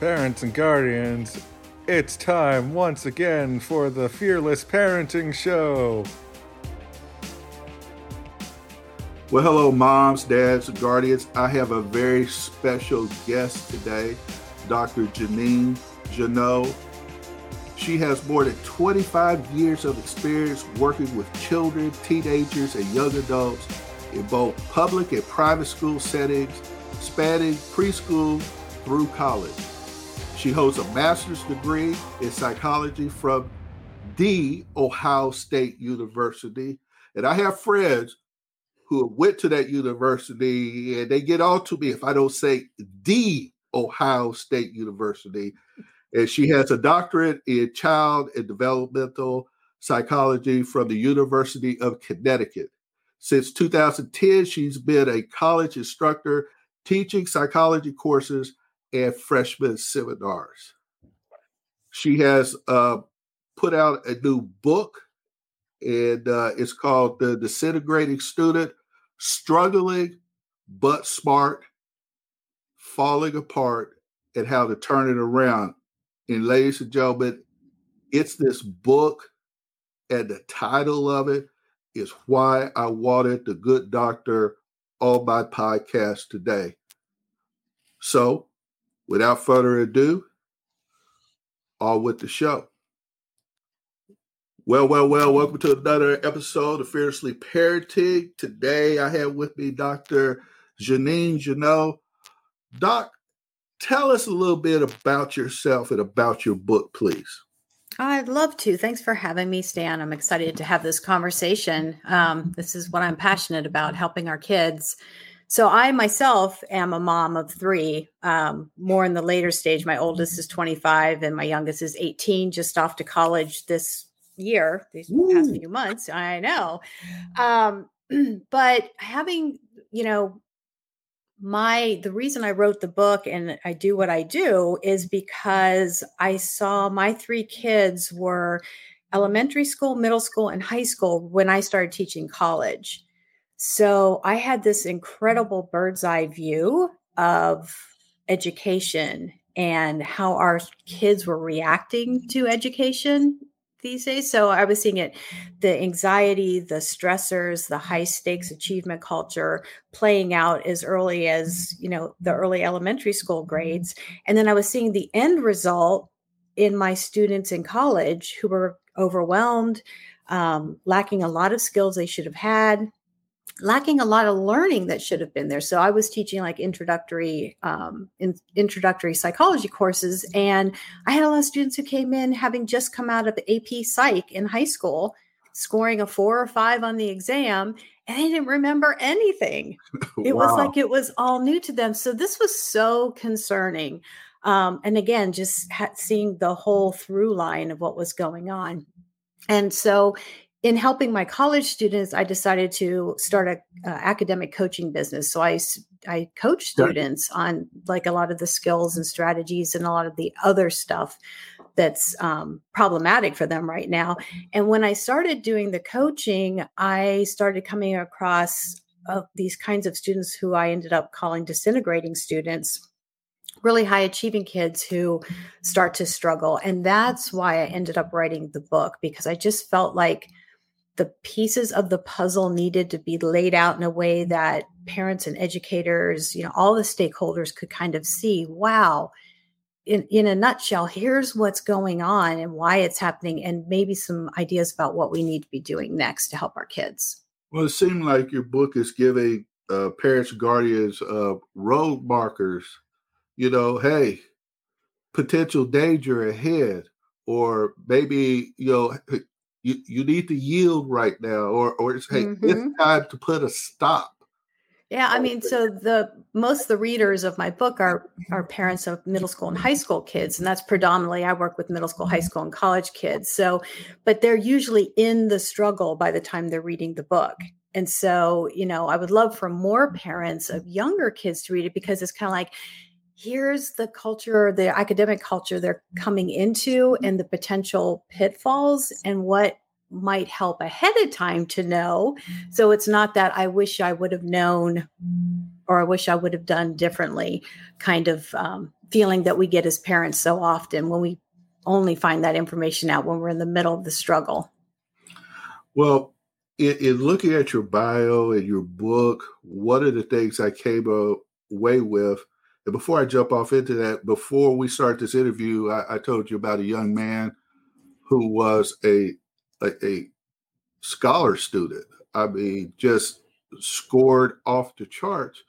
Parents and guardians, it's time once again for the Fearless Parenting Show. Well, hello, moms, dads, and guardians. I have a very special guest today, Dr. Janine Jeannot. She has more than 25 years of experience working with children, teenagers, and young adults in both public and private school settings, spanning preschool through college. She holds a master's degree in psychology from the Ohio State University. And I have friends who went to that university and they get all to me if I don't say the Ohio State University. And she has a doctorate in child and developmental psychology from the University of Connecticut. Since 2010, she's been a college instructor teaching psychology courses and freshman seminars. She has uh, put out a new book, and uh, it's called The Disintegrating Student Struggling but Smart, Falling Apart, and How to Turn It Around. And, ladies and gentlemen, it's this book, and the title of it is Why I Wanted the Good Doctor on my podcast today. So, without further ado, all with the show. Well, well, well, welcome to another episode of Fearless Parenting. Today I have with me Dr. Janine Jeannot. Doc, tell us a little bit about yourself and about your book, please. I'd love to. Thanks for having me, Stan. I'm excited to have this conversation. Um, this is what I'm passionate about helping our kids so I myself am a mom of three, um, more in the later stage. My oldest is 25 and my youngest is 18, just off to college this year, these Ooh. past few months. I know. Um, but having, you know, my the reason I wrote the book and I do what I do is because I saw my three kids were elementary school, middle school, and high school when I started teaching college. So I had this incredible bird's eye view of education and how our kids were reacting to education these days. So I was seeing it the anxiety, the stressors, the high stakes achievement culture playing out as early as, you know, the early elementary school grades. And then I was seeing the end result in my students in college who were overwhelmed, um, lacking a lot of skills they should have had, lacking a lot of learning that should have been there. So I was teaching like introductory um, in, introductory psychology courses, and I had a lot of students who came in having just come out of AP Psych in high school, scoring a four or five on the exam, and they didn't remember anything. It wow. was like it was all new to them. So this was so concerning. Um, and again, just ha- seeing the whole through line of what was going on. And so in helping my college students, I decided to start a uh, academic coaching business. So I I coach students on like a lot of the skills and strategies and a lot of the other stuff that's um, problematic for them right now. And when I started doing the coaching, I started coming across uh, these kinds of students who I ended up calling disintegrating students really high achieving kids who start to struggle. And that's why I ended up writing the book because I just felt like the pieces of the puzzle needed to be laid out in a way that parents and educators, you know, all the stakeholders could kind of see, wow, in, in a nutshell, here's what's going on and why it's happening, and maybe some ideas about what we need to be doing next to help our kids. Well, it seemed like your book is giving uh, parents, guardians uh, road markers. You know, hey, potential danger ahead, or maybe you know you, you need to yield right now, or or it's hey, mm-hmm. it's time to put a stop. Yeah, I mean, so the most of the readers of my book are are parents of middle school and high school kids, and that's predominantly I work with middle school, high school, and college kids. So, but they're usually in the struggle by the time they're reading the book. And so, you know, I would love for more parents of younger kids to read it because it's kind of like, here's the culture, the academic culture they're mm-hmm. coming into mm-hmm. and the potential pitfalls and what might help ahead of time to know. Mm-hmm. So it's not that I wish I would have known or I wish I would have done differently kind of um, feeling that we get as parents so often when we only find that information out when we're in the middle of the struggle. Well, in, in looking at your bio and your book, what are the things I came away with, and before I jump off into that, before we start this interview, I, I told you about a young man who was a, a, a scholar student. I mean, just scored off the charts,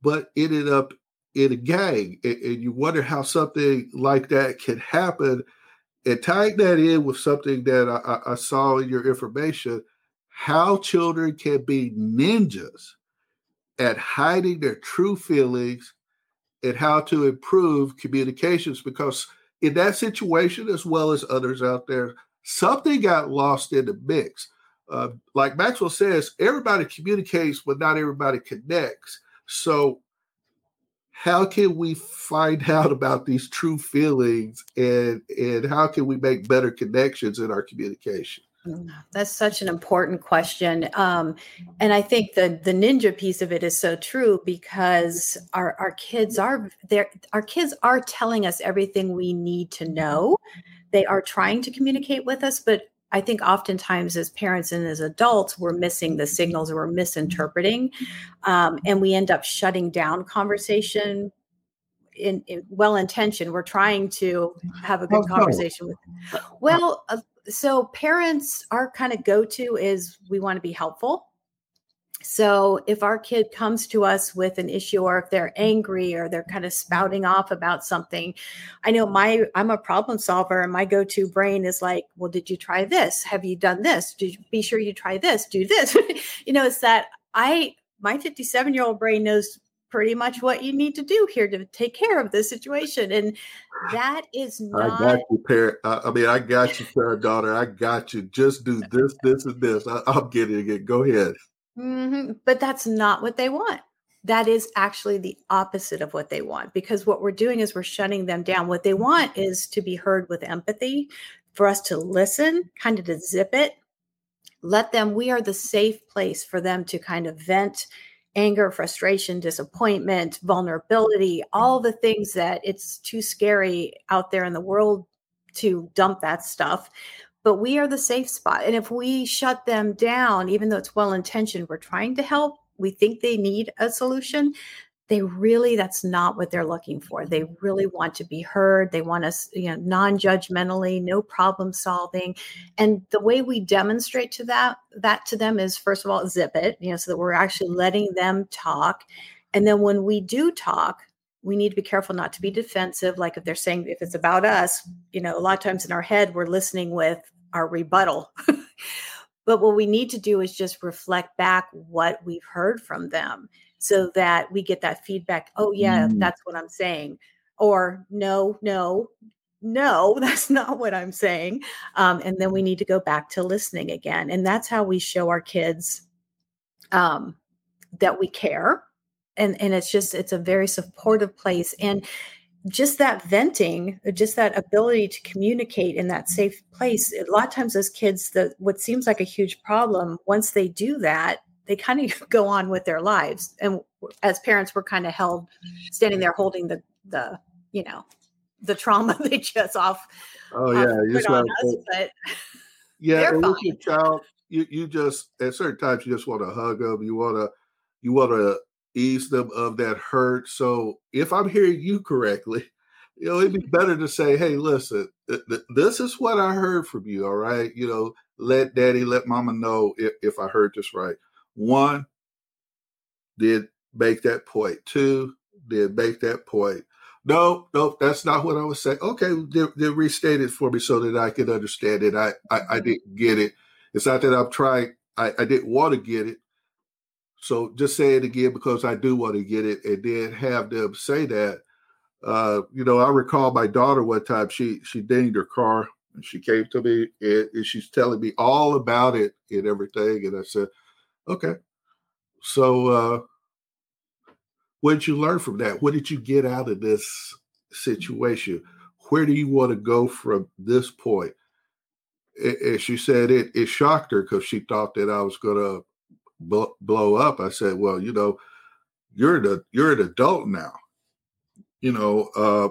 but ended up in a gang. And, and you wonder how something like that can happen. And tying that in with something that I, I saw in your information, how children can be ninjas at hiding their true feelings and how to improve communications because in that situation as well as others out there something got lost in the mix. Uh, like maxwell says everybody communicates but not everybody connects. So how can we find out about these true feelings and and how can we make better connections in our communication? mm, that's such an important question um, and i think the the ninja piece of it is so true because our our kids are there our kids are telling us everything we need to know they are trying to communicate with us but I think oftentimes as parents and as adults, we're missing the signals or we're misinterpreting. Um, and we end up shutting down conversation in, in well intentioned. We're trying to have a good conversation with. Well, uh, so parents, our kind of go to is we want to be helpful. So if our kid comes to us with an issue or if they're angry or they're kind of spouting off about something, I know my I'm a problem solver and my go-to brain is like, well, did you try this? Have you done this? Did you be sure you try this? Do this. you know, it's that I my 57 year old brain knows pretty much what you need to do here to take care of this situation. And that is not. I got you, parent. I mean, I got you, parent daughter. I got you. Just do this, this, and this. I, am getting it. Again. Go ahead. Mm-hmm. But that's not what they want. That is actually the opposite of what they want because what we're doing is we're shutting them down. What they want is to be heard with empathy, for us to listen, kind of to zip it, let them, we are the safe place for them to kind of vent anger, frustration, disappointment, vulnerability, all the things that it's too scary out there in the world to dump that stuff but we are the safe spot. And if we shut them down, even though it's well intentioned, we're trying to help, we think they need a solution. They really, that's not what they're looking for. They mm-hmm. really want to be heard. They want us, you know, non judgmentally, no problem solving. And the way we demonstrate to that, that to them is first of all, zip it, you know, so that we're actually mm-hmm. letting them talk. And then when we do talk, we need to be careful not to be defensive. Like if they're saying, if it's about us, you know, a lot of times in our head, we're listening with our rebuttal. but what we need to do is just reflect back what we've heard from them so that we get that feedback. Oh, yeah, mm. that's what I'm saying. Or no, no, no, that's not what I'm saying. Um, and then we need to go back to listening again. And that's how we show our kids um, that we care and and it's just it's a very supportive place and just that venting just that ability to communicate in that safe place a lot of times those kids the what seems like a huge problem once they do that they kind of go on with their lives and as parents we're kind of held standing there holding the the you know the trauma they just off oh yeah just on us, but yeah with your child you, you just at certain times you just want to hug them you want to you want to ease them of that hurt. So if I'm hearing you correctly, you know, it'd be mm-hmm. better to say, hey, listen, th- th- this is what I heard from you. All right. You know, let daddy, let mama know if, if I heard this right. One, did make that point. Two, did make that point. No, no, that's not what I was saying. Okay, they, they restate it for me so that I could understand it. I, I, I didn't get it. It's not that I'm trying, I, I didn't want to get it. So just say it again because I do want to get it, and then have them say that. Uh, you know, I recall my daughter one time she she dinged her car and she came to me and, and she's telling me all about it and everything, and I said, okay. So uh, what did you learn from that? What did you get out of this situation? Where do you want to go from this point? And she said it it shocked her because she thought that I was going to blow up. I said, well, you know, you're the you're an adult now. you know, uh,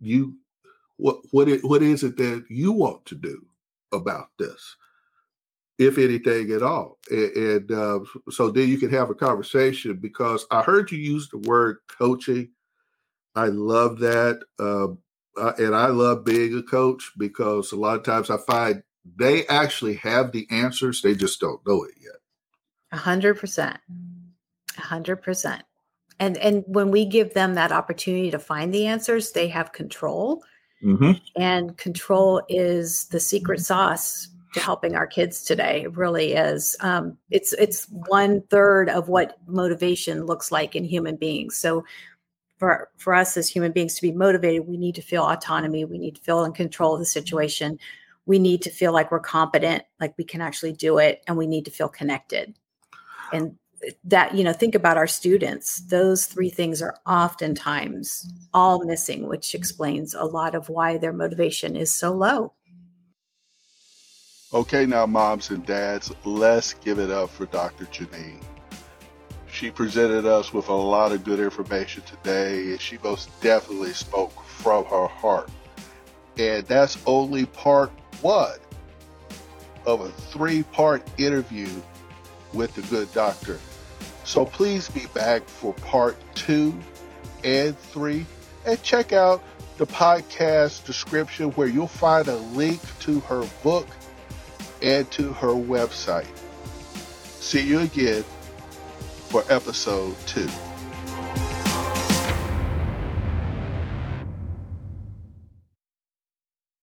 you what what it, what is it that you want to do about this, if anything at all, and, and uh, so then you can have a conversation. Because I heard you use the word coaching. I love that, uh, and I love being a coach because a lot of times I find they actually have the answers, they just don't know it yet. A hundred percent, a hundred percent and and when we give them that opportunity to find the answers they have control mm-hmm. and control is the secret sauce to helping our kids today. It really is um, it's it's one third of what motivation looks like in human beings. So for for us as human beings to be motivated we need to feel autonomy. We need to feel in control of the situation. We need to feel like we're competent like we can actually do it and we need to feel connected. And that you know think about our students. Those three things are oftentimes all missing which explains a lot of why their motivation is so low okay now moms and dads let's give it up for dr janine. She presented us with a lot of good information today and she most definitely spoke from her heart. And that's only part one of a three part interview with the good doctor. So please be back for part two and three and check out the podcast description where you'll find a link to her book and to her website. See you again for episode two.